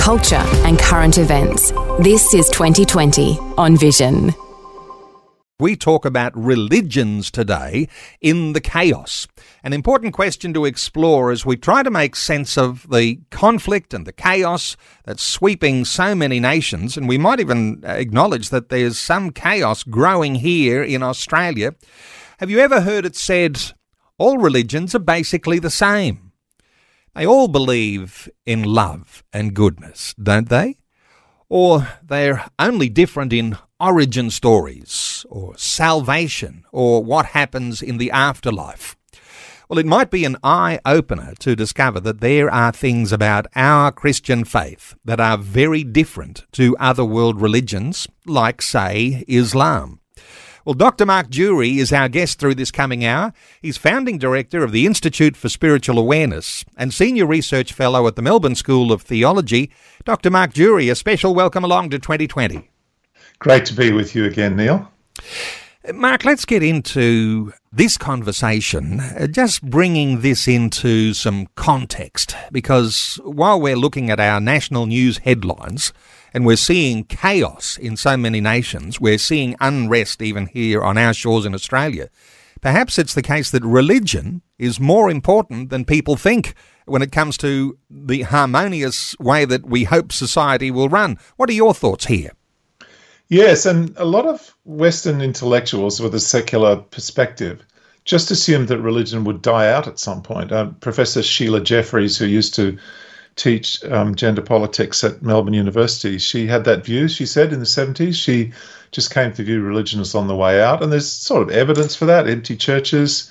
culture, and current events. This is 2020 on Vision. We talk about religions today in the chaos. An important question to explore as we try to make sense of the conflict and the chaos that's sweeping so many nations. And we might even acknowledge that there's some chaos growing here in Australia. Have you ever heard it said, all religions are basically the same? They all believe in love and goodness, don't they? Or they're only different in origin stories, or salvation, or what happens in the afterlife. Well, it might be an eye opener to discover that there are things about our Christian faith that are very different to other world religions, like, say, Islam. Well, Dr. Mark Durie is our guest through this coming hour. He's founding director of the Institute for Spiritual Awareness and senior research fellow at the Melbourne School of Theology. Dr. Mark Durie, a special welcome along to 2020. Great to be with you again, Neil. Mark, let's get into this conversation, uh, just bringing this into some context, because while we're looking at our national news headlines, and we're seeing chaos in so many nations. We're seeing unrest even here on our shores in Australia. Perhaps it's the case that religion is more important than people think when it comes to the harmonious way that we hope society will run. What are your thoughts here? Yes, and a lot of Western intellectuals with a secular perspective just assumed that religion would die out at some point. Uh, Professor Sheila Jeffreys, who used to teach um, gender politics at Melbourne University. She had that view, she said, in the 70s. She just came to view religion as on the way out. And there's sort of evidence for that empty churches,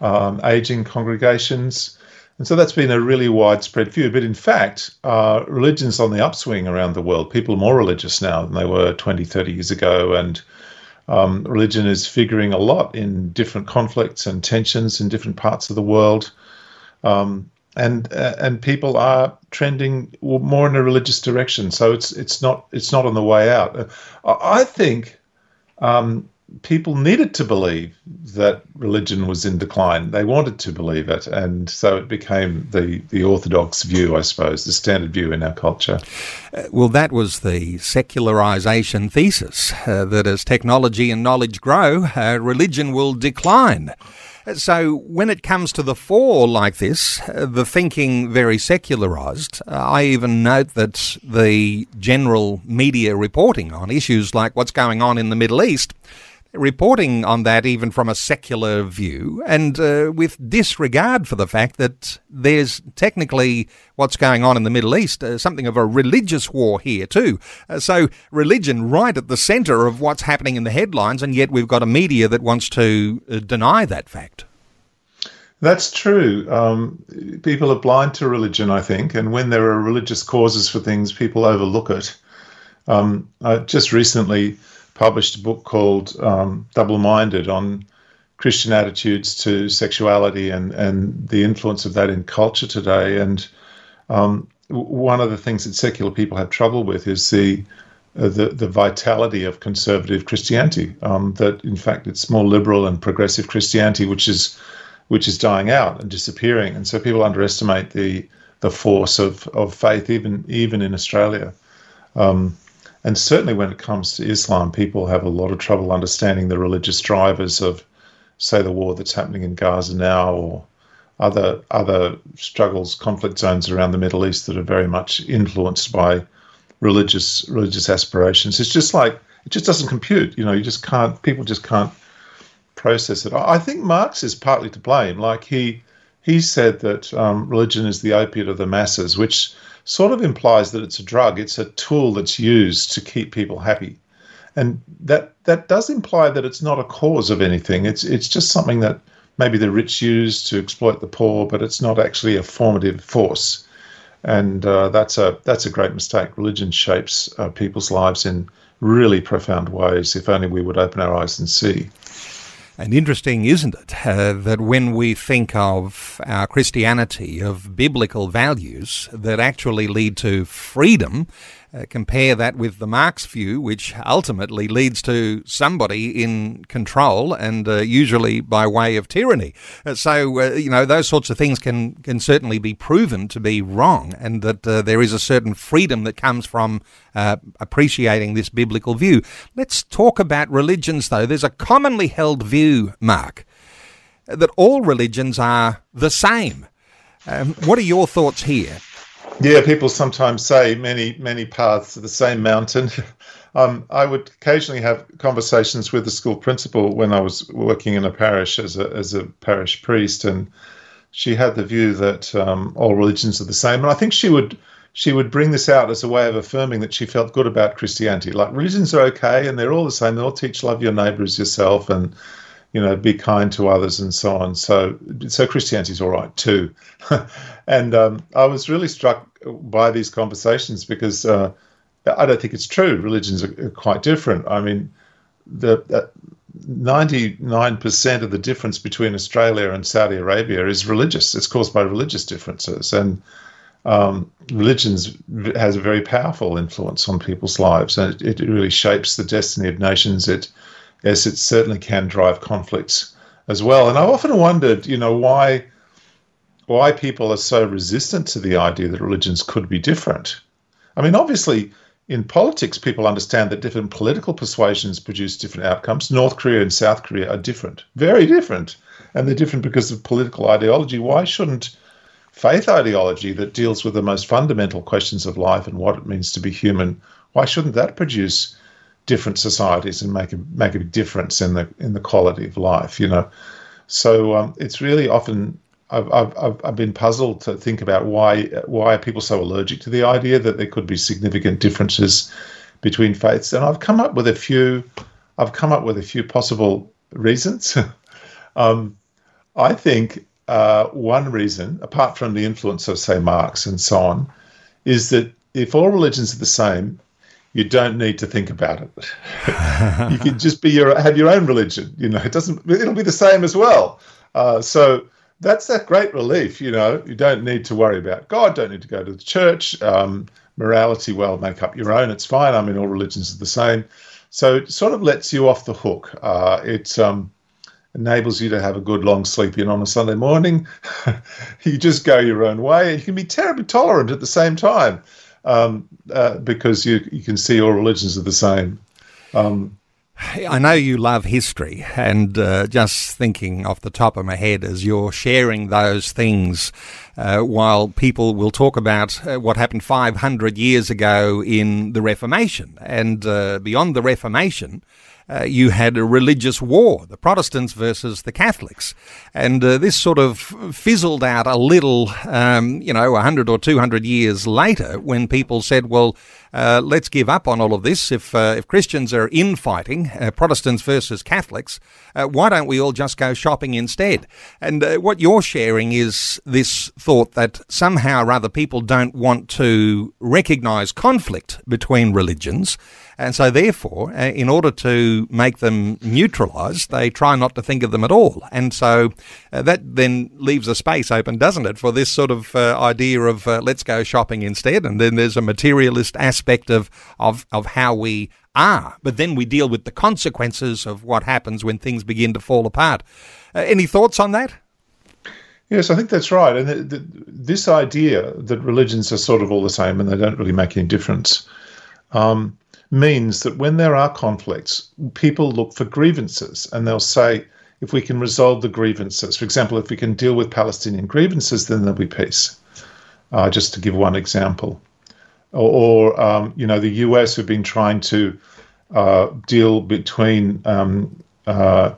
um, aging congregations. And so that's been a really widespread view. But in fact, uh, religion's on the upswing around the world. People are more religious now than they were 20, 30 years ago. And um, religion is figuring a lot in different conflicts and tensions in different parts of the world. Um, and uh, and people are trending more in a religious direction. So it's it's not it's not on the way out. Uh, I think um, people needed to believe that religion was in decline. They wanted to believe it, and so it became the the orthodox view, I suppose, the standard view in our culture. Uh, well, that was the secularization thesis uh, that as technology and knowledge grow, uh, religion will decline. So when it comes to the fore like this, uh, the thinking very secularized, uh, I even note that the general media reporting on issues like what's going on in the Middle East reporting on that even from a secular view and uh, with disregard for the fact that there's technically what's going on in the Middle East, uh, something of a religious war here too. Uh, so religion right at the center of what's happening in the headlines and yet we've got a media that wants to uh, deny that fact. That's true. Um, people are blind to religion, I think, and when there are religious causes for things, people overlook it. Um, just recently published a book called um, Double Minded on Christian attitudes to sexuality and, and the influence of that in culture today. And um, one of the things that secular people have trouble with is the uh, the, the vitality of conservative Christianity. Um, that in fact it's more liberal and progressive Christianity, which is which is dying out and disappearing. And so people underestimate the the force of, of faith, even even in Australia. Um, and certainly when it comes to Islam, people have a lot of trouble understanding the religious drivers of, say, the war that's happening in Gaza now or other other struggles, conflict zones around the Middle East that are very much influenced by religious religious aspirations. It's just like it just doesn't compute. You know, you just can't. People just can't process it. I think Marx is partly to blame. Like he he said that um, religion is the opiate of the masses, which sort of implies that it's a drug. It's a tool that's used to keep people happy, and that that does imply that it's not a cause of anything. It's it's just something that maybe the rich use to exploit the poor, but it's not actually a formative force. and uh, that's a that's a great mistake. Religion shapes uh, people's lives in really profound ways. If only we would open our eyes and see. And interesting, isn't it, uh, that when we think of our Christianity, of biblical values that actually lead to freedom, uh, compare that with the Marx view, which ultimately leads to somebody in control and uh, usually by way of tyranny. Uh, so, uh, you know, those sorts of things can, can certainly be proven to be wrong, and that uh, there is a certain freedom that comes from uh, appreciating this biblical view. Let's talk about religions, though. There's a commonly held view, Mark, that all religions are the same. Um, what are your thoughts here? Yeah, people sometimes say many, many paths to the same mountain. um, I would occasionally have conversations with the school principal when I was working in a parish as a, as a parish priest, and she had the view that um, all religions are the same. And I think she would she would bring this out as a way of affirming that she felt good about Christianity. Like religions are okay, and they're all the same. They all teach love your neighbor as yourself, and you know, be kind to others and so on. So, so Christianity's all right too. and um, I was really struck by these conversations because uh, I don't think it's true. Religions are, quite different. I mean, the ninety-nine percent of the difference between Australia and Saudi Arabia is religious. It's caused by religious differences, and um, religions has a very powerful influence on people's lives, and it, it really shapes the destiny of nations. It yes, it certainly can drive conflicts as well. And I've often wondered, you know, why why people are so resistant to the idea that religions could be different. I mean, obviously, in politics, people understand that different political persuasions produce different outcomes. North Korea and South Korea are different, very different, and they're different because of political ideology. Why shouldn't faith ideology that deals with the most fundamental questions of life and what it means to be human, why shouldn't that produce different societies and make a make a difference in the in the quality of life. You know, so um, it's really often I've, I've I've been puzzled to think about why why are people so allergic to the idea that there could be significant differences between faiths, and I've come up with a few. I've come up with a few possible reasons. um, I think uh, one reason, apart from the influence of say Marx and so on, is that if all religions are the same, you don't need to think about it. you can just be your have your own religion. You know, it doesn't. It'll be the same as well. Uh, so that's that great relief. You know, you don't need to worry about God. Don't need to go to the church. Um, morality, well, make up your own. It's fine. I mean, all religions are the same. So it sort of lets you off the hook. Uh, it um, enables you to have a good long sleep in on a Sunday morning. you just go your own way. You can be terribly tolerant at the same time um, uh, because you you can see all religions are the same. Um, I know you love history, and uh, just thinking off the top of my head as you're sharing those things, uh, while people will talk about uh, what happened 500 years ago in the Reformation and uh, beyond the Reformation, uh, you had a religious war, the Protestants versus the Catholics. And uh, this sort of fizzled out a little, um, you know, 100 or 200 years later when people said, well, uh, let's give up on all of this. If uh, if Christians are infighting, uh, Protestants versus Catholics, why don't we all just go shopping instead? And what you're sharing is this thought that somehow or other people don't want to recognise conflict between religions. And so, therefore, uh, in order to make them neutralised, they try not to think of them at all. And so uh, that then leaves a space open, doesn't it, for this sort of uh, idea of uh, let's go shopping instead. And then there's a materialist aspect of, of, of how we are. But then we deal with the consequences of what happens when things begin to fall apart. Any thoughts on that? Yes, I think that's right. And this idea that religions are sort of all the same and they don't really make any difference um, means that when there are conflicts, people look for grievances and they'll say, if we can resolve the grievances, for example, if we can deal with Palestinian grievances, then there'll be peace. Uh, just to give one example. Or, or um, you know, the US have been trying to uh, deal between um, uh,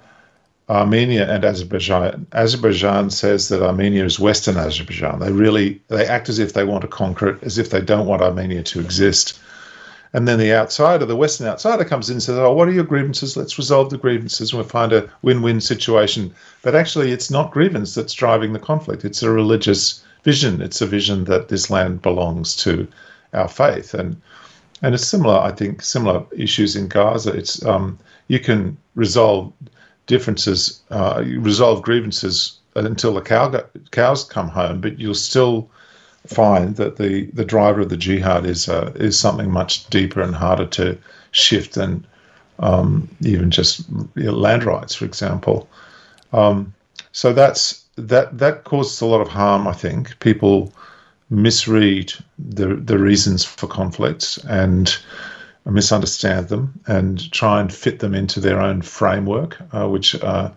Armenia and Azerbaijan. Azerbaijan says that Armenia is Western Azerbaijan. They really they act as if they want to conquer it, as if they don't want Armenia to exist. And then the outsider, the Western outsider, comes in and says, "Oh, what are your grievances? Let's resolve the grievances and we'll find a win-win situation." But actually, it's not grievance that's driving the conflict; it's a religious vision. It's a vision that this land belongs to our faith, and and it's similar. I think similar issues in Gaza. It's um, you can resolve differences, uh, resolve grievances until the cow, cows come home, but you'll still find that the, the driver of the jihad is uh, is something much deeper and harder to shift than um, even just you know, land rights, for example. Um, so that's that that causes a lot of harm. I think people misread the the reasons for conflicts and misunderstand them and try and fit them into their own framework, uh, which uh,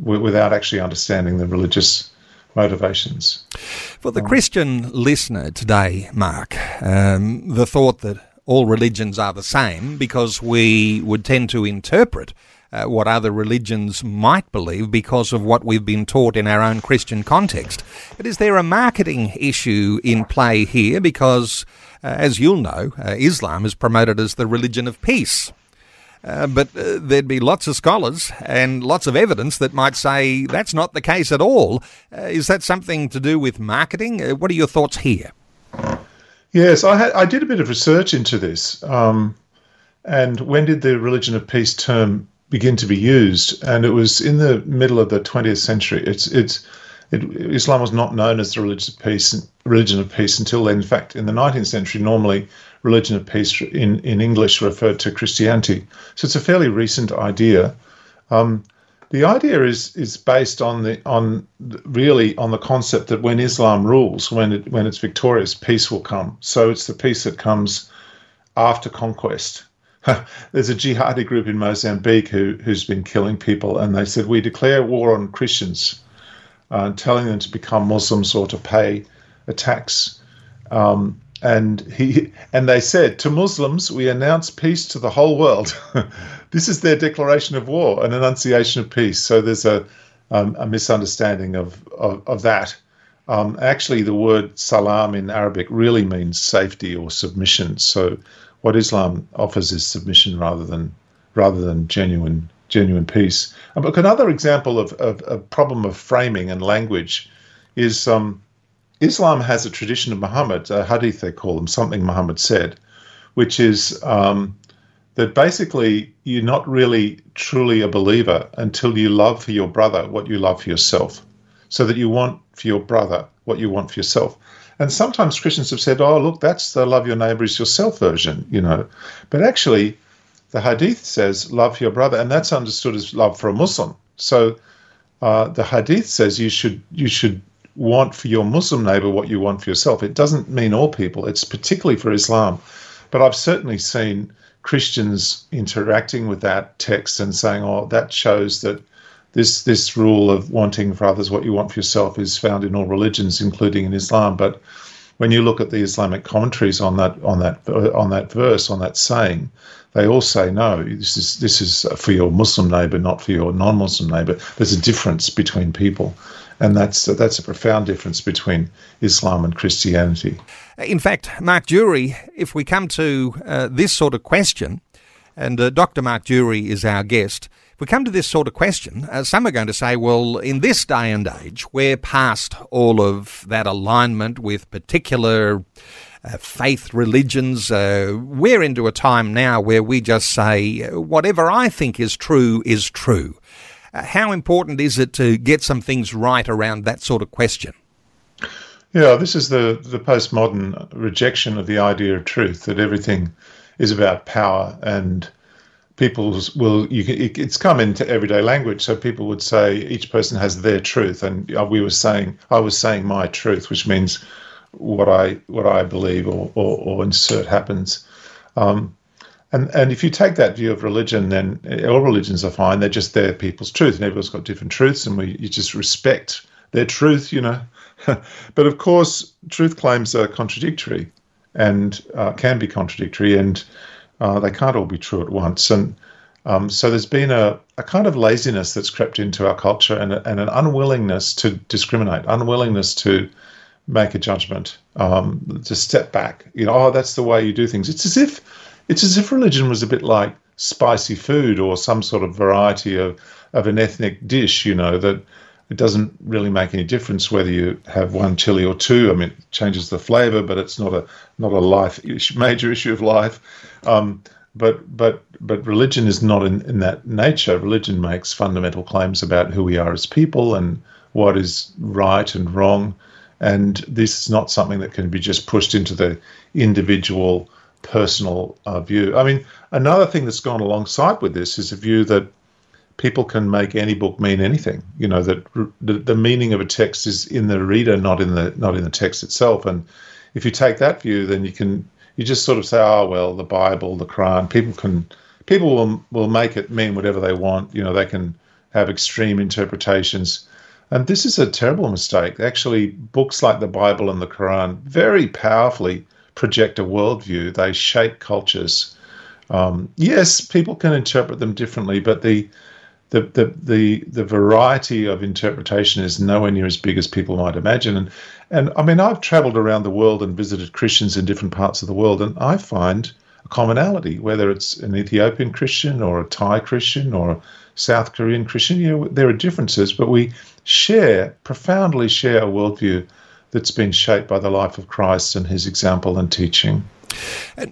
w- without actually understanding the religious motivations. For the um, Christian listener today, Mark, um, the thought that all religions are the same because we would tend to interpret uh, what other religions might believe because of what we've been taught in our own Christian context. But is there a marketing issue in play here? Because, uh, as you'll know, uh, Islam is promoted as the religion of peace. Uh, but uh, there'd be lots of scholars and lots of evidence that might say that's not the case at all. Uh, is that something to do with marketing? what are your thoughts here? Yes, I, had, I did a bit of research into this. Um, and when did the religion of peace term begin to be used? And it was in the middle of the 20th century. It's it's it, Islam was not known as the religion of peace religion of peace until then. In fact, in the 19th century, normally religion of peace in, in English referred to Christianity. So it's a fairly recent idea. Um, the idea is is based on the on really on the concept that when Islam rules, when it when it's victorious, peace will come. So it's the peace that comes after conquest. There's a jihadi group in Mozambique who who's been killing people, and they said we declare war on Christians, uh, telling them to become Muslims or to pay a tax. Um, and he and they said to Muslims, we announce peace to the whole world. this is their declaration of war, an enunciation of peace. So there's a um, a misunderstanding of of, of that. Um, actually, the word salam in Arabic really means safety or submission. So what Islam offers is submission rather than rather than genuine genuine peace. Um, but another example of, of a problem of framing and language is um, Islam has a tradition of Muhammad, a hadith they call them, something Muhammad said, which is um, that basically you're not really truly a believer until you love for your brother what you love for yourself. So that you want for your brother what you want for yourself. And sometimes Christians have said, oh, look, that's the love your neighbor is yourself version, you know. But actually, the hadith says love for your brother, and that's understood as love for a Muslim. So uh, the hadith says you should you should want for your Muslim neighbor what you want for yourself. It doesn't mean all people, it's particularly for Islam. But I've certainly seen Christians interacting with that text and saying, oh, that shows that this this rule of wanting for others what you want for yourself is found in all religions, including in Islam. But when you look at the Islamic commentaries on that on that on that verse on that saying, they all say no. This is this is for your Muslim neighbor, not for your non-Muslim neighbor. There's a difference between people, and that's that's a profound difference between Islam and Christianity. In fact, Mark Durie, if we come to uh, this sort of question, and uh, Dr. Mark Durie is our guest. If we come to this sort of question, uh, some are going to say, well, in this day and age, we're past all of that alignment with particular uh, faith religions. Uh, we're into a time now where we just say, whatever I think is true is true. Uh, how important is it to get some things right around that sort of question? Yeah, this is the, the postmodern rejection of the idea of truth that everything is about power and people's will you can, it's come into everyday language. So people would say each person has their truth. And uh, we were saying i was saying my truth which means what i what i believe or or, or insert happens. Um, and and if you take that view of religion, then all religions are fine. They're just their people's truth, and everyone's got different truths, and we you just respect their truth, you know. but of course, truth claims are contradictory, and uh, can be contradictory, and uh, they can't all be true at once. And um, so there's been a, a kind of laziness that's crept into our culture, and, and an unwillingness to discriminate, unwillingness to make a judgment, um, to step back. You know, oh, that's the way you do things. It's as if it's as if religion was a bit like spicy food or some sort of variety of, of an ethnic dish, you know, that it doesn't really make any difference whether you have one chili or two. I mean, it changes the flavour, but it's not a not a life issue, major issue of life. Um, but but but religion is not in, in that nature. Religion makes fundamental claims about who we are as people and what is right and wrong. And this is not something that can be just pushed into the individual personal uh, view. I mean, another thing that's gone alongside with this is a view that people can make any book mean anything. You know that the, the meaning of a text is in the reader, not in the not in the text itself. And if you take that view, then you can you just sort of say, oh well, the Bible, the Quran, people can people will will make it mean whatever they want. You know, they can have extreme interpretations. And this is a terrible mistake. Actually, books like the Bible and the Quran very powerfully project a worldview. They shape cultures. Um, yes, people can interpret them differently, but the the, the, the, the variety of interpretation is nowhere near as big as people might imagine. And, and I mean, I've traveled around the world and visited Christians in different parts of the world, and I find a commonality, whether it's an Ethiopian Christian or a Thai Christian or a South Korean Christian. You know, there are differences, but we share, profoundly share a worldview that's been shaped by the life of Christ and his example and teaching.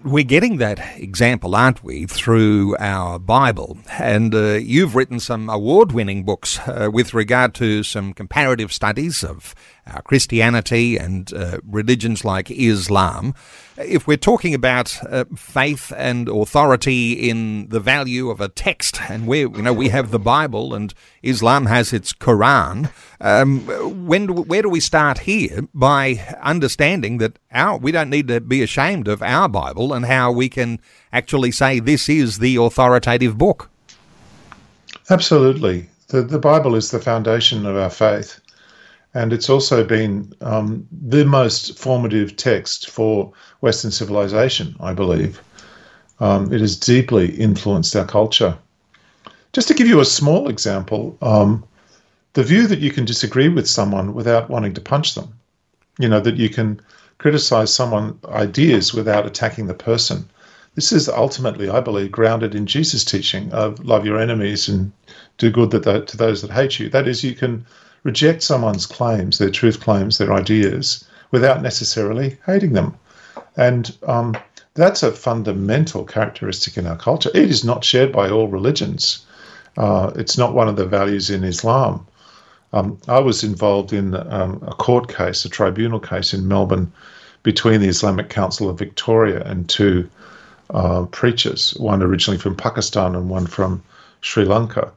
We're getting that example, aren't we, through our Bible? And uh, you've written some award winning books uh, with regard to some comparative studies of uh, Christianity and uh, religions like Islam. If we're talking about uh, faith and authority in the value of a text, and we you know we have the Bible and Islam has its Quran, um, when do, where do we start here by understanding that our we don't need to be ashamed of our Bible and how we can actually say this is the authoritative book? Absolutely, the the Bible is the foundation of our faith and it's also been um, the most formative text for Western civilization, I believe. Um, it has deeply influenced our culture. Just to give you a small example, um, the view that you can disagree with someone without wanting to punch them, you know, that you can criticize someone's ideas without attacking the person. This is ultimately, I believe, grounded in Jesus' teaching of love your enemies and do good to those that hate you. That is, you can reject someone's claims, their truth claims, their ideas, without necessarily hating them. And um, that's a fundamental characteristic in our culture. It is not shared by all religions. Uh, it's not one of the values in Islam. Um, I was involved in um, a court case, a tribunal case in Melbourne between the Islamic Council of Victoria and two uh, preachers, one originally from Pakistan and one from Sri Lanka.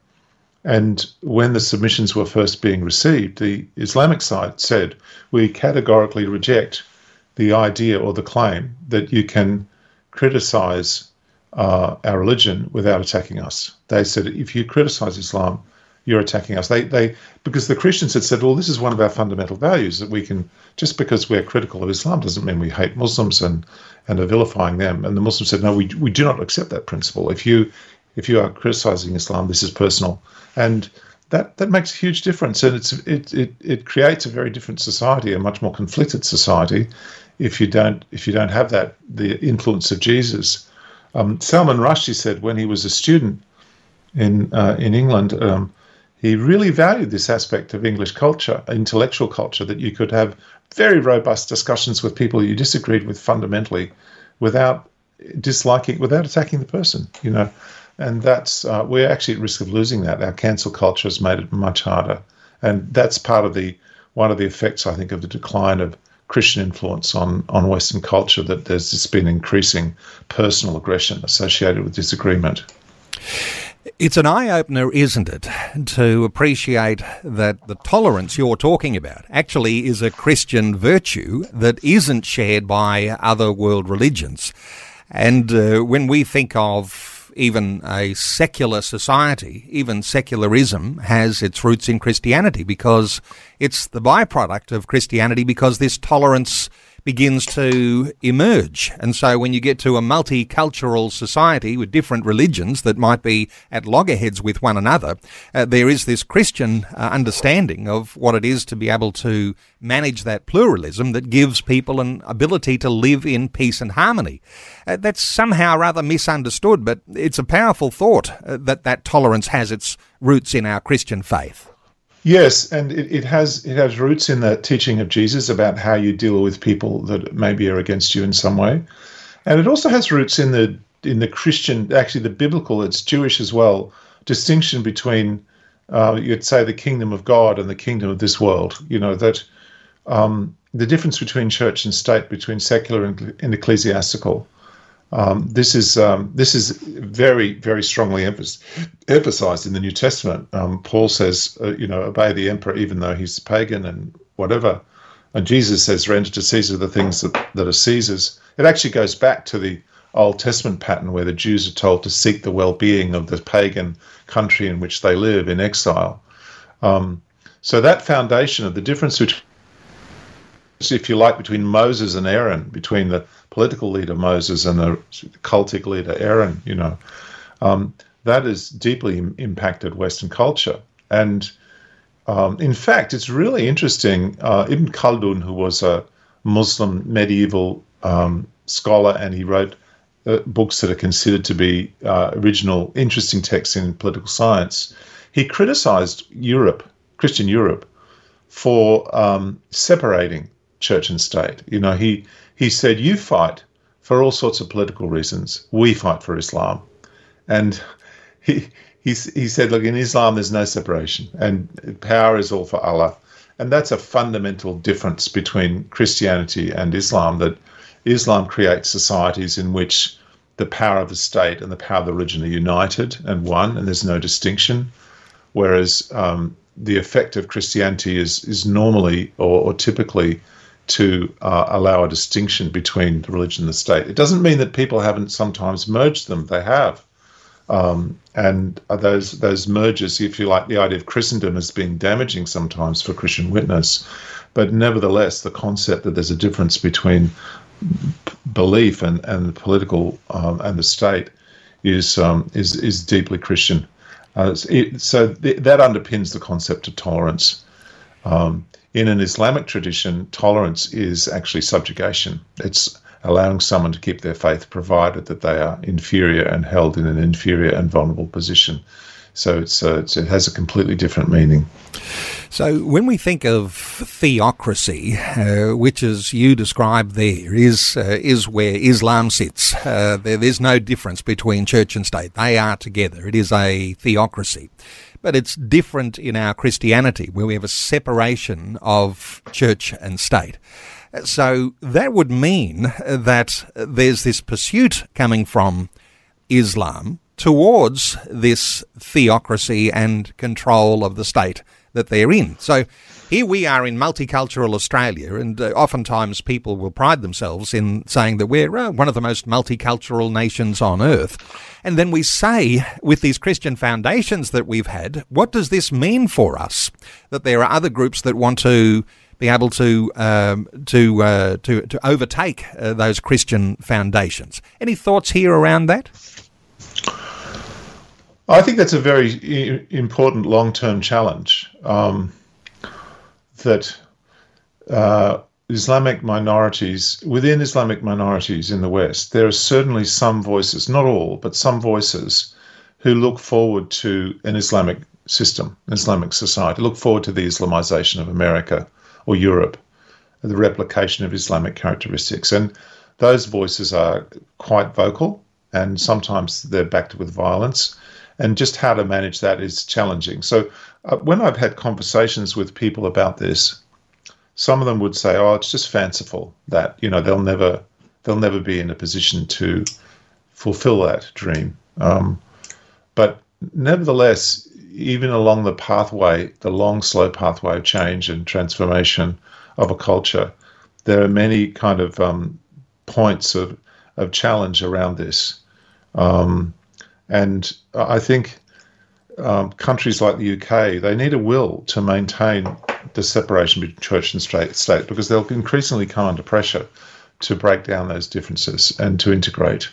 And when the submissions were first being received, the Islamic side said, We categorically reject the idea or the claim that you can criticize uh, our religion without attacking us. They said, If you criticize Islam, you're attacking us. They, they, because the Christians had said, well, this is one of our fundamental values that we can, just because we're critical of Islam doesn't mean we hate Muslims and, and are vilifying them. And the Muslims said, no, we, we do not accept that principle. If you, if you are criticizing Islam, this is personal and that that makes a huge difference, and it's it it it creates a very different society, a much more conflicted society, if you don't if you don't have that the influence of Jesus. Um, Salman Rushdie said when he was a student in uh, in England, um, he really valued this aspect of English culture, intellectual culture, that you could have very robust discussions with people you disagreed with fundamentally, without disliking, without attacking the person. You know, and that's uh, we're actually at risk of losing that. Our cancel culture has made it much harder, and that's part of the one of the effects I think of the decline of Christian influence on on Western culture. That there's just been increasing personal aggression associated with disagreement. It's an eye opener, isn't it, to appreciate that the tolerance you're talking about actually is a Christian virtue that isn't shared by other world religions. And uh, when we think of even a secular society, even secularism has its roots in Christianity because it's the byproduct of Christianity because this tolerance begins to emerge. And so when you get to a multicultural society with different religions that might be at loggerheads with one another, uh, there is this Christian uh, understanding of what it is to be able to manage that pluralism that gives people an ability to live in peace and harmony. Uh, that's somehow rather misunderstood, but it's a powerful thought uh, that that tolerance has its roots in our Christian faith. Yes, and it, it has it has roots in the teaching of Jesus about how you deal with people that maybe are against you in some way, and it also has roots in the in the Christian, actually the biblical, it's Jewish as well, distinction between uh, you'd say the kingdom of God and the kingdom of this world. You know that um, the difference between church and state, between secular and, and ecclesiastical. Um, this is um, this is very very strongly emphasized in the New Testament. Um, Paul says, uh, you know, obey the emperor even though he's pagan and whatever. And Jesus says, render to Caesar the things that, that are Caesar's. It actually goes back to the Old Testament pattern where the Jews are told to seek the well-being of the pagan country in which they live in exile. Um, so that foundation of the difference between if you like, between Moses and Aaron, between the political leader Moses and the cultic leader Aaron, you know, um, that has deeply impacted Western culture. And um, in fact, it's really interesting. Uh, Ibn Khaldun, who was a Muslim medieval um, scholar, and he wrote uh, books that are considered to be uh, original, interesting texts in political science, he criticized Europe, Christian Europe, for um, separating church and state. You know, he he said, "You fight for all sorts of political reasons. We fight for Islam," and he he he said, "Look, in Islam, there's no separation, and power is all for Allah." And that's a fundamental difference between Christianity and Islam. That Islam creates societies in which the power of the state and the power of the religion are united and one, and there's no distinction. Whereas um, the effect of Christianity is is normally or, or typically to uh, allow a distinction between the religion and the state. It doesn't mean that people haven't sometimes merged them; they have. Um, and those those mergers, if you like, the idea of Christendom has been damaging sometimes for Christian witness, but nevertheless, the concept that there's a difference between belief and and the political um, and the state is um, is is deeply Christian. Uh, it, so th- that underpins the concept of tolerance. Um, in an Islamic tradition, tolerance is actually subjugation. It's allowing someone to keep their faith provided that they are inferior and held in an inferior and vulnerable position. So it's, uh, it's, it has a completely different meaning. So when we think of theocracy, uh, which as you describe there is uh, is where Islam sits, uh, there, there's no difference between church and state. They are together. It is a theocracy. But it's different in our Christianity, where we have a separation of church and state. So that would mean that there's this pursuit coming from Islam towards this theocracy and control of the state that they're in. So here we are in multicultural Australia, and uh, oftentimes people will pride themselves in saying that we're uh, one of the most multicultural nations on earth. And then we say, with these Christian foundations that we've had, what does this mean for us? That there are other groups that want to be able to um, to, uh, to to overtake uh, those Christian foundations. Any thoughts here around that? I think that's a very important long-term challenge. Um, that uh, Islamic minorities, within Islamic minorities in the West, there are certainly some voices, not all, but some voices who look forward to an Islamic system, Islamic society, look forward to the Islamization of America or Europe, the replication of Islamic characteristics. And those voices are quite vocal and sometimes they're backed with violence. And just how to manage that is challenging. So, uh, when I've had conversations with people about this, some of them would say, "Oh, it's just fanciful that you know they'll never they'll never be in a position to fulfill that dream." Um, but nevertheless, even along the pathway, the long, slow pathway of change and transformation of a culture, there are many kind of um, points of, of challenge around this. Um, and I think um, countries like the UK, they need a will to maintain the separation between church and state, because they'll increasingly come under pressure to break down those differences and to integrate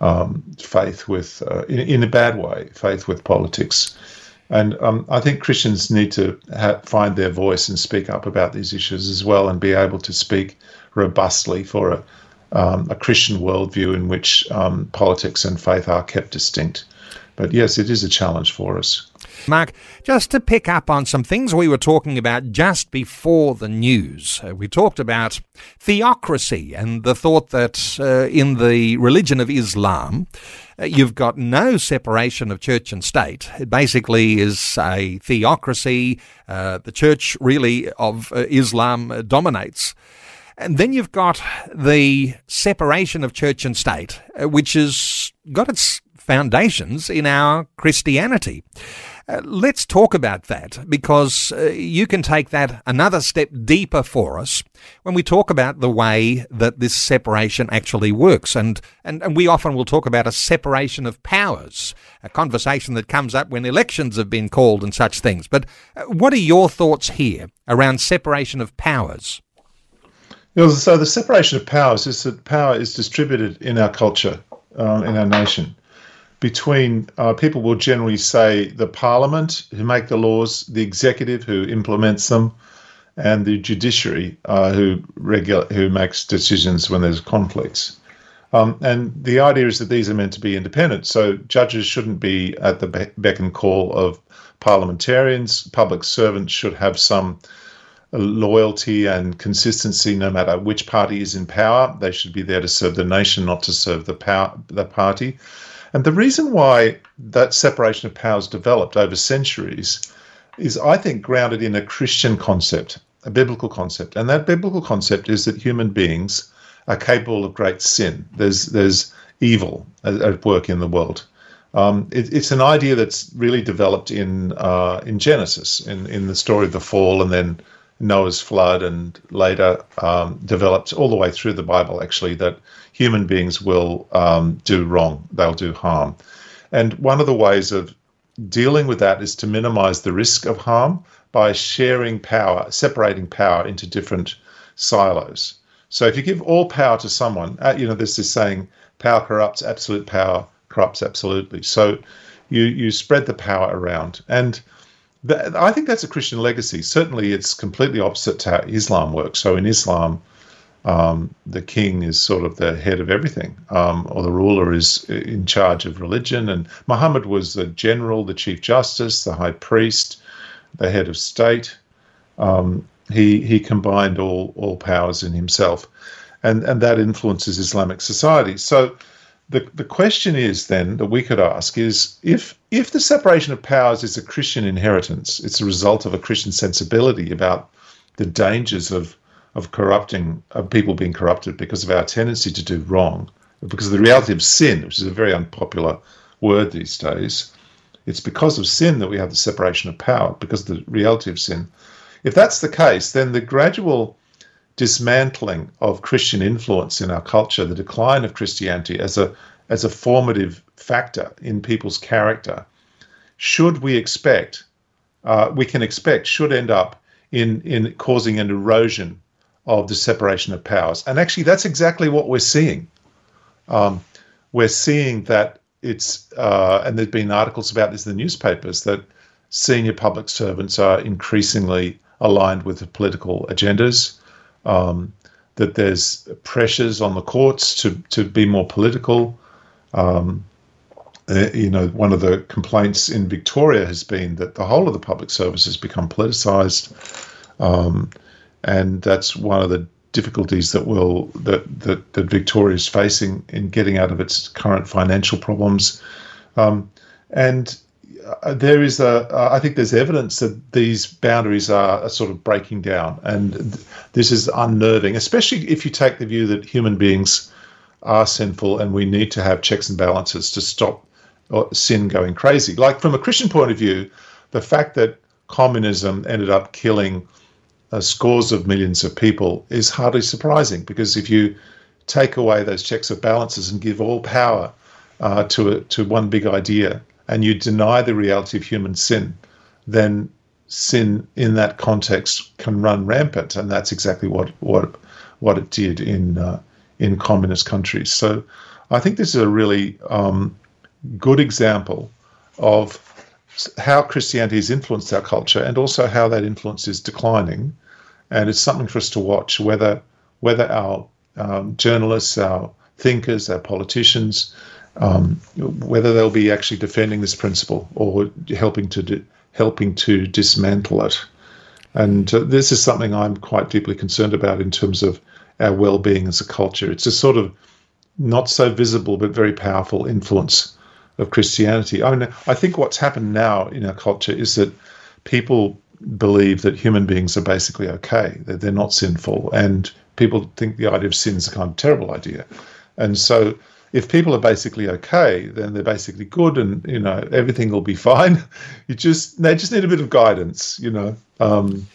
um, faith with, uh, in, in, a bad way, faith with politics. And um, I think Christians need to ha- find their voice and speak up about these issues as well and be able to speak robustly for a, um, a Christian worldview in which um, politics and faith are kept distinct. But yes, it is a challenge for us. Mark, just to pick up on some things we were talking about just before the news, uh, we talked about theocracy and the thought that uh, in the religion of Islam, uh, you've got no separation of church and state. It basically is a theocracy. Uh, the church really of Islam dominates. And then you've got the separation of church and state, uh, which has got its foundations in our Christianity. Uh, let's talk about that because uh, you can take that another step deeper for us when we talk about the way that this separation actually works. And, and, and we often will talk about a separation of powers, a conversation that comes up when elections have been called and such things. But uh, what are your thoughts here around separation of powers? So the separation of powers is that power is distributed in our culture, um, in our nation, between uh, people will generally say the parliament who make the laws, the executive who implements them, and the judiciary uh, who regular who makes decisions when there's conflicts. Um, and the idea is that these are meant to be independent. So judges shouldn't be at the beck and call of parliamentarians. Public servants should have some loyalty and consistency no matter which party is in power. They should be there to serve the nation, not to serve the power the party. And the reason why that separation of powers developed over centuries is, I think, grounded in a Christian concept, a biblical concept. And that biblical concept is that human beings are capable of great sin. There's there's evil at, work in the world. Um, it, it's an idea that's really developed in uh, in Genesis, in in the story of the fall, and then Noah's flood, and later um, developed all the way through the Bible, actually, that human beings will um, do wrong, they'll do harm. And one of the ways of dealing with that is to minimize the risk of harm by sharing power, separating power into different silos. So if you give all power to someone, uh, you know, there's this saying, power corrupts, absolute power corrupts absolutely. So you you spread the power around. And I think that's a Christian legacy. Certainly, it's completely opposite to how Islam works. So in Islam, um, the king is sort of the head of everything, um, or the ruler is in charge of religion. And Muhammad was the general, the chief justice, the high priest, the head of state. Um, he he combined all all powers in himself, and and that influences Islamic society. So the, the question is then that we could ask is if if the separation of powers is a Christian inheritance, it's a result of a Christian sensibility about the dangers of of corrupting of people being corrupted because of our tendency to do wrong, because of the reality of sin, which is a very unpopular word these days. It's because of sin that we have the separation of power, because of the reality of sin. If that's the case, then the gradual dismantling of Christian influence in our culture, the decline of Christianity as a as a formative factor in people's character, should we expect, uh, we can expect, should end up in in causing an erosion of the separation of powers. And actually, that's exactly what we're seeing. Um, we're seeing that it's, uh, and there's been articles about this in the newspapers that senior public servants are increasingly aligned with political agendas um, that there's pressures on the courts to, to be more political. Um, uh, you know, one of the complaints in Victoria has been that the whole of the public service has become politicised, um, and that's one of the difficulties that will that, that that Victoria is facing in getting out of its current financial problems. Um, and there is a, uh, I think there's evidence that these boundaries are, are, sort of breaking down, and this is unnerving, especially if you take the view that human beings are sinful and we need to have checks and balances to stop uh, sin going crazy. Like from a Christian point of view, the fact that communism ended up killing uh, scores of millions of people is hardly surprising because if you take away those checks and balances and give all power uh, to a, to one big idea and you deny the reality of human sin, then sin in that context can run rampant, and that's exactly what what what it did in uh, in communist countries. So, I think this is a really um, good example of how Christianity has influenced our culture, and also how that influence is declining. And it's something for us to watch whether whether our um, journalists, our thinkers, our politicians um, whether they'll be actually defending this principle or helping to helping to dismantle it. And uh, this is something I'm quite deeply concerned about in terms of our well-being as a culture. It's a sort of not so visible but very powerful influence of Christianity. I mean, I think what's happened now in our culture is that people believe that human beings are basically okay, that they're not sinful, and people think the idea of sin is a kind of terrible idea. And so if people are basically okay, then they're basically good, and you know everything will be fine. You just they just need a bit of guidance, you know. Um,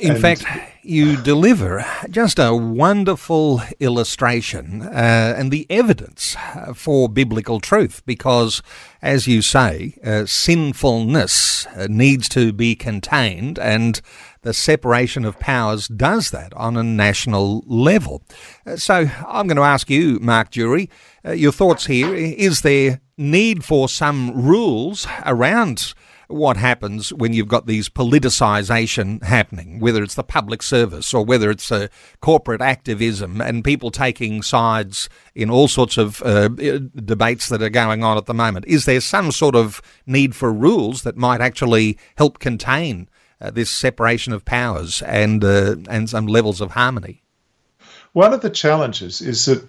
in fact, you deliver just a wonderful illustration uh, and the evidence for biblical truth because, as you say, uh, sinfulness uh, needs to be contained and the separation of powers does that on a national level. Uh, so I'm going to ask you, Mark Durie, uh, your thoughts here. Is there need for some rules around what happens when you've got these politicisation happening, whether it's the public service or whether it's a corporate activism and people taking sides in all sorts of uh, debates that are going on at the moment. Is there some sort of need for rules that might actually help contain uh, this separation of powers and uh, and some levels of harmony? One of the challenges is that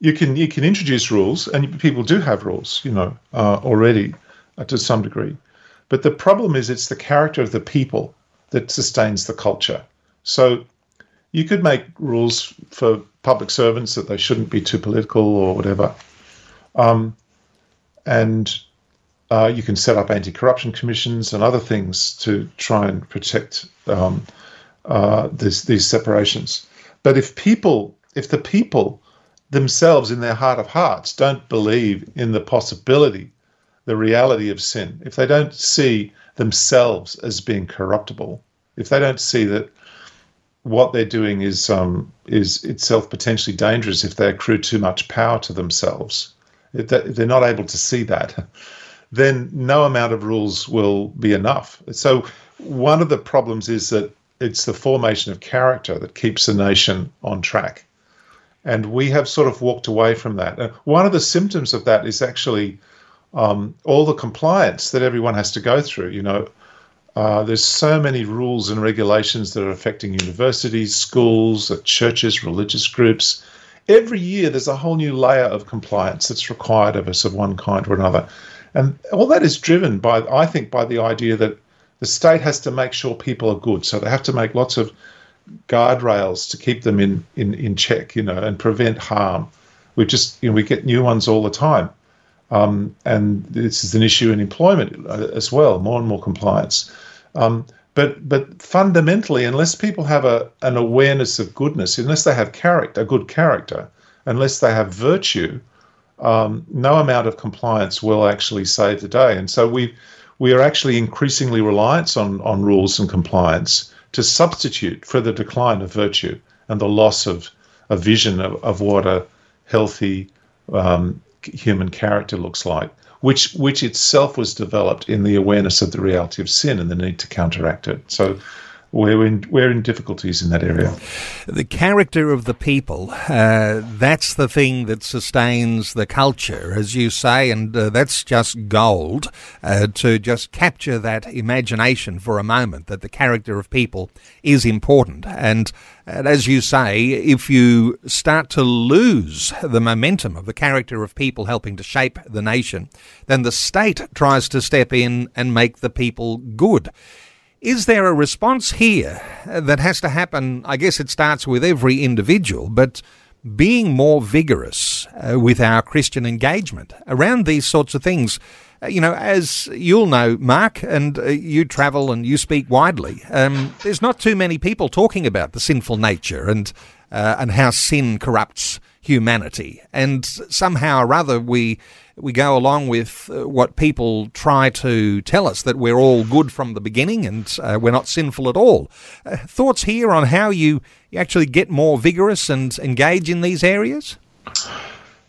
you can you can introduce rules, and people do have rules, you know, uh, already uh, to some degree. But the problem is it's the character of the people that sustains the culture. So you could make rules for public servants that they shouldn't be too political or whatever. Um, and uh, you can set up anti corruption commissions and other things to try and protect um, uh, this, these separations. But if people, if the people themselves in their heart of hearts don't believe in the possibility the reality of sin, if they don't see themselves as being corruptible, if they don't see that what they're doing is um, is itself potentially dangerous if they accrue too much power to themselves, if, they're not able to see that, then no amount of rules will be enough. So one of the problems is that it's the formation of character that keeps a nation on track. And we have sort of walked away from that. And one of the symptoms of that is actually um, all the compliance that everyone has to go through. You know, uh, there's so many rules and regulations that are affecting universities, schools, uh, churches, religious groups. Every year, there's a whole new layer of compliance that's required of us of one kind or another. And all that is driven by, I think, by the idea that the state has to make sure people are good. So they have to make lots of guardrails to keep them in, in, in check, you know, and prevent harm. We just, you know, we get new ones all the time. Um, and this is an issue in employment uh, as well, more and more compliance. Um, but but fundamentally, unless people have a an awareness of goodness, unless they have character, a good character, unless they have virtue, um, no amount of compliance will actually save the day. And so we we are actually increasingly reliant on on rules and compliance to substitute for the decline of virtue and the loss of a vision of, of what a healthy um, human character looks like, which which itself was developed in the awareness of the reality of sin and the need to counteract it. So we're in we're in difficulties in that area. The character of the people, uh, that's the thing that sustains the culture, as you say, and uh, that's just gold uh, to just capture that imagination for a moment that the character of people is important. And, and as you say, if you start to lose the momentum of the character of people helping to shape the nation, then the state tries to step in and make the people good. Is there a response here that has to happen? I guess it starts with every individual, but being more vigorous uh, with our Christian engagement around these sorts of things. Uh, you know, as you'll know, Mark, and uh, you travel and you speak widely, um, there's not too many people talking about the sinful nature and, uh, and how sin corrupts humanity. And somehow or other, we we go along with uh, what people try to tell us that we're all good from the beginning and uh, we're not sinful at all. Uh, thoughts here on how you, you actually get more vigorous and engage in these areas?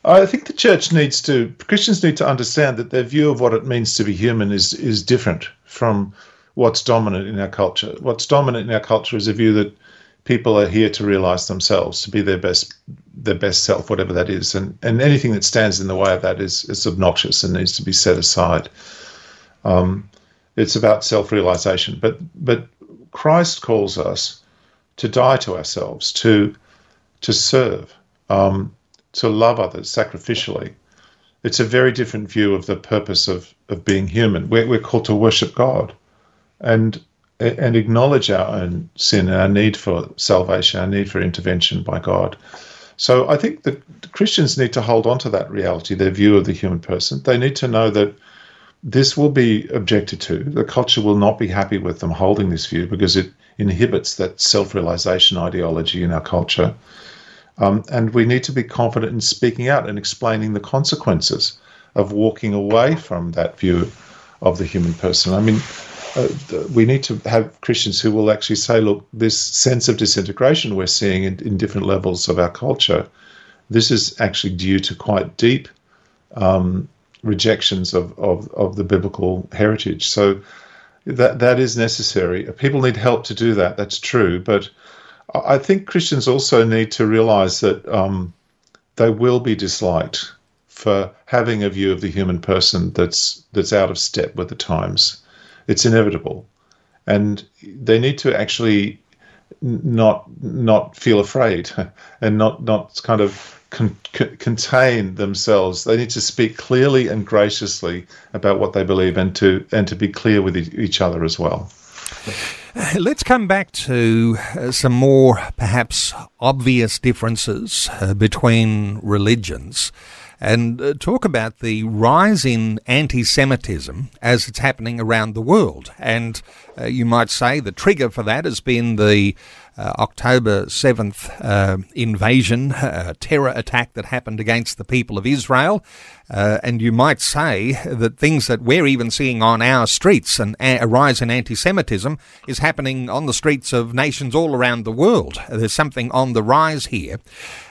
I think the church needs to, Christians need to understand that their view of what it means to be human is, is different from what's dominant in our culture. What's dominant in our culture is a view that people are here to realize themselves, to be their best their best self, whatever that is, and and anything that stands in the way of that is is obnoxious and needs to be set aside. Um, it's about self-realization, but but Christ calls us to die to ourselves, to to serve, um, to love others sacrificially. It's a very different view of the purpose of, of being human. We're, we're called to worship God and and acknowledge our own sin and our need for salvation, our need for intervention by God. So I think that Christians need to hold on to that reality, their view of the human person. They need to know that this will be objected to. The culture will not be happy with them holding this view because it inhibits that self realization ideology in our culture. Um, and we need to be confident in speaking out and explaining the consequences of walking away from that view of the human person. I mean, uh, we need to have Christians who will actually say, look, this sense of disintegration we're seeing in, in different levels of our culture, this is actually due to quite deep um, rejections of, of, of the biblical heritage. So that that is necessary. People need help to do that. That's true, but I think Christians also need to realize that um, they will be disliked for having a view of the human person that's that's out of step with the times. It's inevitable, and they need to actually not not feel afraid and not not kind of con- contain themselves. They need to speak clearly and graciously about what they believe, and to and to be clear with each other as well. Let's come back to uh, some more perhaps obvious differences uh, between religions and uh, talk about the rise in anti Semitism as it's happening around the world. And uh, you might say the trigger for that has been the uh, October 7th uh, invasion, terror attack that happened against the people of Israel. Uh, and you might say that things that we're even seeing on our streets and a rise in anti Semitism is happening on the streets of nations all around the world. There's something on the rise here.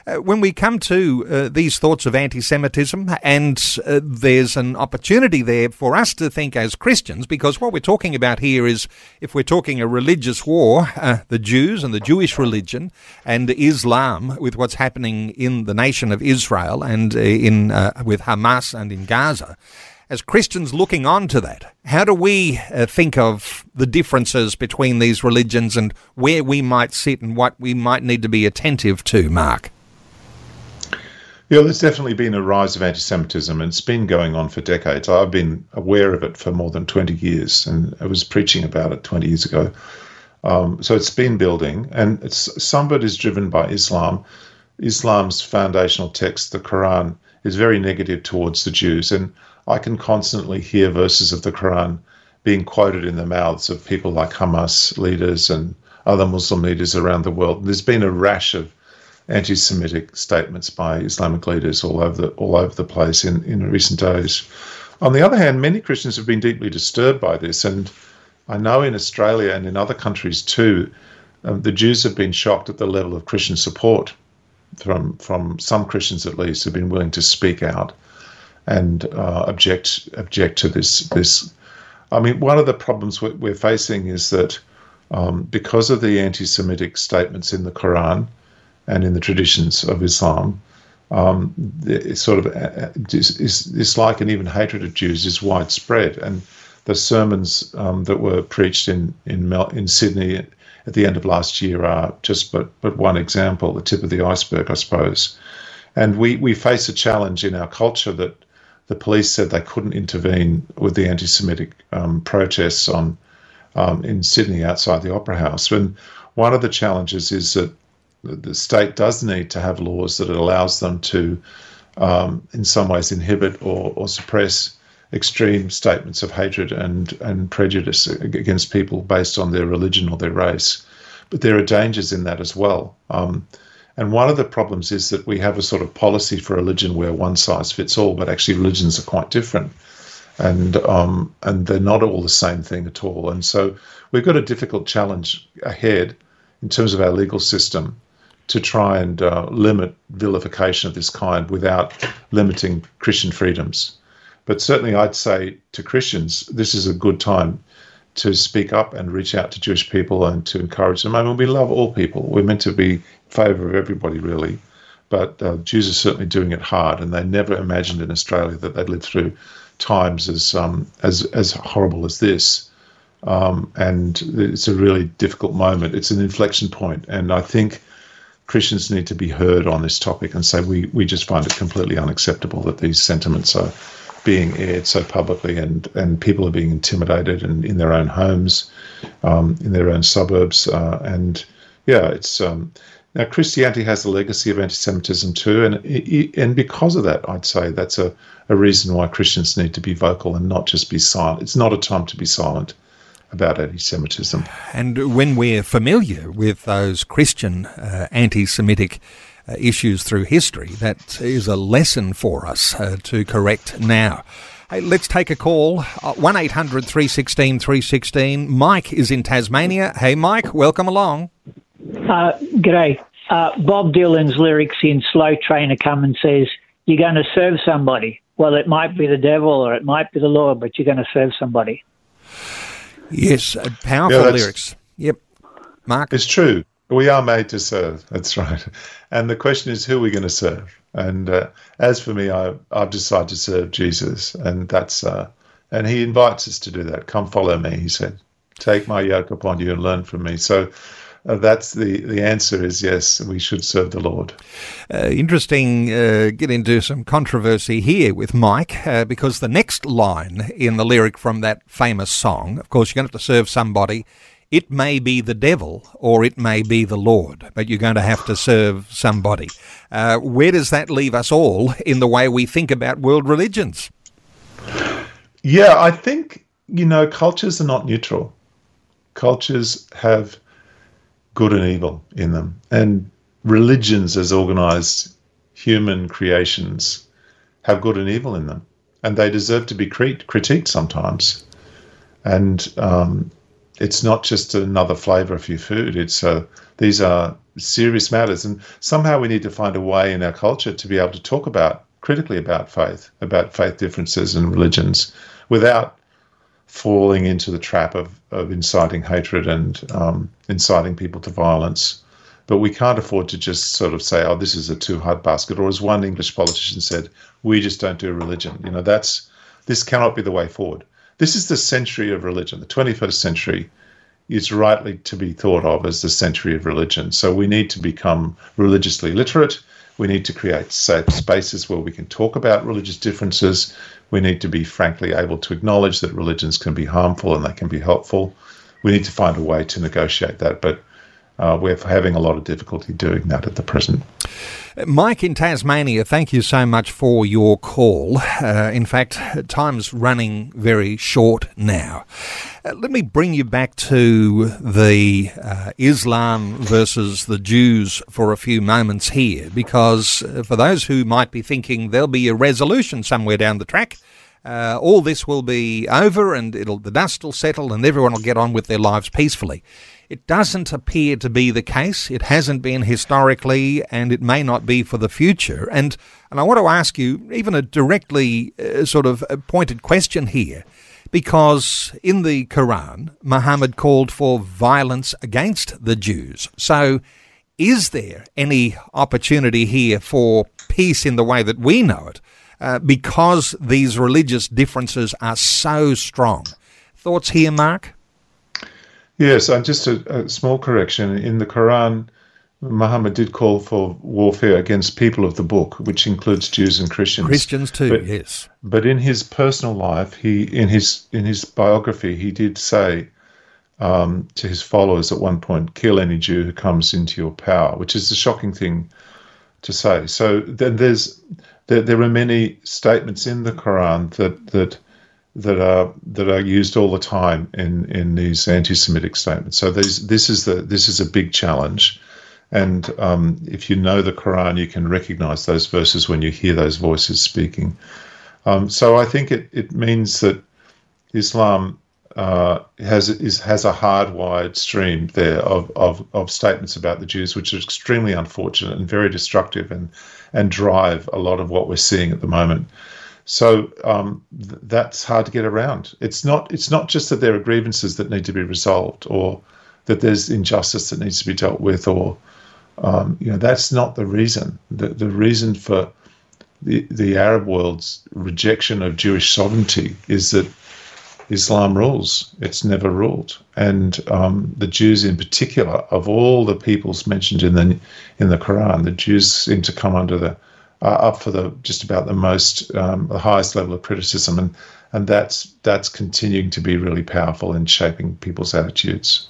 Uh, when we come to uh, these thoughts of anti Semitism, and uh, there's an opportunity there for us to think as Christians, because what we're talking about here is if we're talking a religious war, uh, the Jews and the Jewish religion and Islam, with what's happening in the nation of Israel and in with Hamas Hamas and in Gaza. As Christians looking on to that, how do we uh, think of the differences between these religions and where we might sit and what we might need to be attentive to, Mark? Yeah, there's definitely been a rise of anti Semitism, and it's been going on for decades. I've been aware of it for more than 20 years, and I was preaching about it 20 years ago. Um, so it's been building, and it's, some of it is driven by Islam. Islam's foundational text, the Quran, is very negative towards the Jews. And I can constantly hear verses of the Quran being quoted in the mouths of people like Hamas leaders and other Muslim leaders around the world. There's been a rash of anti-Semitic statements by Islamic leaders all over the all over the place in, in recent days. On the other hand, many Christians have been deeply disturbed by this, and I know in Australia and in other countries too, um, the Jews have been shocked at the level of Christian support from from some Christians at least have been willing to speak out and uh, object object to this this. I mean, one of the problems we're facing is that um, because of the anti-Semitic statements in the Quran and in the traditions of Islam, um, sort of uh, dislike and even hatred of Jews is widespread. And the sermons um, that were preached in in, Mel- in Sydney at the end of last year are just but, but one example, the tip of the iceberg, I suppose. And we, we face a challenge in our culture that the police said they couldn't intervene with the anti Semitic um, protests on um, in Sydney outside the Opera House. And one of the challenges is that the state does need to have laws that allows them to, um, in some ways, inhibit or, or suppress extreme statements of hatred and, and prejudice against people based on their religion or their race. But there are dangers in that as well. Um, and one of the problems is that we have a sort of policy for religion where one size fits all, but actually religions are quite different. And um, and they're not all the same thing at all. And so we've got a difficult challenge ahead in terms of our legal system to try and uh, limit vilification of this kind without limiting Christian freedoms. But certainly, I'd say to Christians, this is a good time to speak up and reach out to Jewish people and to encourage them. I mean, we love all people. We're meant to be in favour of everybody, really. but uh, Jews are certainly doing it hard, and they never imagined in Australia that they'd live through times as um, as as horrible as this. Um, and it's a really difficult moment. It's an inflection point, and I think Christians need to be heard on this topic and say we we just find it completely unacceptable that these sentiments are being aired so publicly, and and people are being intimidated and in their own homes, um, in their own suburbs, uh, and yeah, it's um, now Christianity has a legacy of anti-Semitism too, and and because of that, I'd say that's a, a reason why Christians need to be vocal and not just be silent. It's not a time to be silent about anti-Semitism. And when we're familiar with those Christian uh, anti-Semitic uh, issues through history, that is a lesson for us uh, to correct now. Hey, let's take a call. Uh, 1 800 316 316. Mike is in Tasmania. Hey, Mike, welcome along. Uh, g'day. Uh, Bob Dylan's lyrics in Slow Train Coming and says, You're going to serve somebody. Well, it might be the devil or it might be the Lord, but you're going to serve somebody. Yes, uh, powerful yeah, lyrics. Yep. Mark? It's true. We are made to serve. That's right. And the question is, who are we going to serve? And uh, as for me, I, I've decided to serve Jesus, and that's uh, and He invites us to do that. Come follow me, He said. Take my yoke upon you and learn from me. So uh, that's the, the answer is yes, we should serve the Lord. Uh, interesting, uh, get into some controversy here with Mike, uh, because the next line in the lyric from that famous song, of course, you're going to have to serve somebody. It may be the devil or it may be the Lord, but you're going to have to serve somebody. Uh, where does that leave us all in the way we think about world religions? Yeah, I think, you know, cultures are not neutral. Cultures have good and evil in them. And religions, as organized human creations, have good and evil in them. And they deserve to be crit- critiqued sometimes. And um, it's not just another flavor of your food. It's uh, these are serious matters, and somehow we need to find a way in our culture to be able to talk about critically about faith, about faith differences and religions, without falling into the trap of, of inciting hatred and um, inciting people to violence. But we can't afford to just sort of say, oh, this is a too hard basket. Or as one English politician said, we just don't do religion. You know, that's this cannot be the way forward. This is the century of religion. The 21st century is rightly to be thought of as the century of religion. So we need to become religiously literate. We need to create safe spaces where we can talk about religious differences. We need to be frankly able to acknowledge that religions can be harmful and they can be helpful. We need to find a way to negotiate that, but uh, we're having a lot of difficulty doing that at the present. Mike in Tasmania, thank you so much for your call. Uh, in fact, time's running very short now. Uh, let me bring you back to the uh, Islam versus the Jews for a few moments here, because uh, for those who might be thinking there'll be a resolution somewhere down the track, uh, all this will be over and the dust will settle and everyone will get on with their lives peacefully. It doesn't appear to be the case. It hasn't been historically, and it may not be for the future. And and I want to ask you even a directly uh, sort of pointed question here, because in the Quran, Muhammad called for violence against the Jews. So, is there any opportunity here for peace in the way that we know it? Uh, because these religious differences are so strong. Thoughts here, Mark? Yes, and just a, a, small correction. In the Quran, Muhammad did call for warfare against people of the book, which includes Jews and Christians. Christians too, but, yes. But in his personal life, he in his in his biography, he did say um, to his followers at one point, "Kill any Jew who comes into your power," which is a shocking thing to say. So then there's there, there are many statements in the Quran that that that are that are used all the time in in these anti-Semitic statements. So these this is the this is a big challenge, and um, if you know the Quran, you can recognize those verses when you hear those voices speaking. Um, so I think it it means that Islam uh, has is has a hardwired stream there of, of of statements about the Jews, which are extremely unfortunate and very destructive, and and drive a lot of what we're seeing at the moment. So um, th- that's hard to get around. It's not. It's not just that there are grievances that need to be resolved, or that there's injustice that needs to be dealt with, or Um, you know, that's not the reason. The, the reason for the, the Arab world's rejection of Jewish sovereignty is that Islam rules. It's never ruled, and um, the Jews, in particular, of all the peoples mentioned in the in the Quran, the Jews seem to come under the uh, up for the just about the most um, the highest level of criticism, and and that's that's continuing to be really powerful in shaping people's attitudes.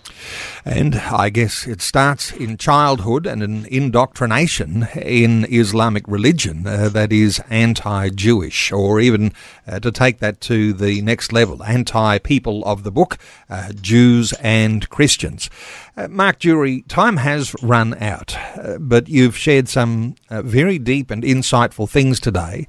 And I guess it starts in childhood and an indoctrination in Islamic religion uh, that is anti Jewish, or even uh, to take that to the next level, anti people of the book, uh, Jews and Christians. Uh, Mark Durie, time has run out, uh, but you've shared some uh, very deep and insightful things today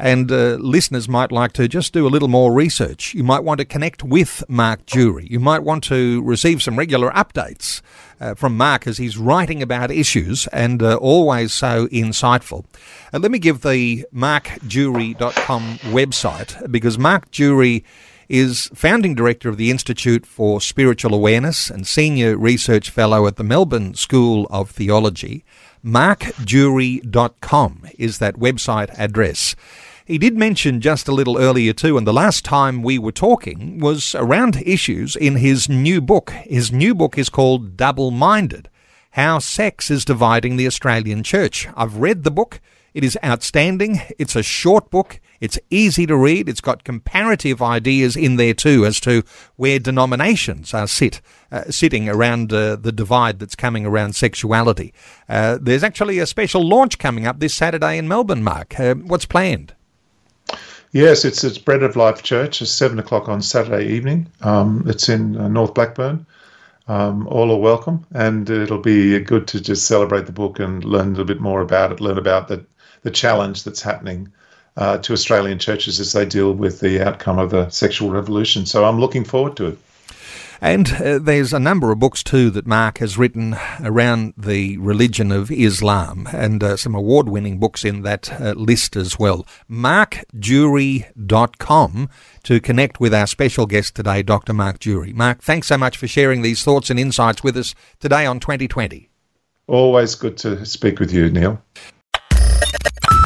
and uh, listeners might like to just do a little more research. You might want to connect with Mark Durie. You might want to receive some regular updates uh, from Mark as he's writing about issues and uh, always so insightful. Uh, let me give the markdurie.com website because Mark Durie is founding director of the Institute for Spiritual Awareness and senior research fellow at the Melbourne School of Theology. markdurie.com is that website address. He did mention just a little earlier too, and the last time we were talking was around issues in his new book. His new book is called Double Minded How Sex is Dividing the Australian Church. I've read the book. It is outstanding. It's a short book. It's easy to read. It's got comparative ideas in there too as to where denominations are sit, uh, sitting around uh, the divide that's coming around sexuality. Uh, there's actually a special launch coming up this Saturday in Melbourne, Mark. Uh, what's planned? Yes, it's it's Bread of Life Church. It's seven o'clock on Saturday evening. Um, it's in uh, North Blackburn. Um, all are welcome, and it'll be good to just celebrate the book and learn a little bit more about it. Learn about the the challenge that's happening uh, to Australian churches as they deal with the outcome of the sexual revolution. So I'm looking forward to it. And uh, there's a number of books too that Mark has written around the religion of Islam, and uh, some award winning books in that uh, list as well. MarkDurie.com to connect with our special guest today, Dr. Mark Durie. Mark, thanks so much for sharing these thoughts and insights with us today on 2020. Always good to speak with you, Neil.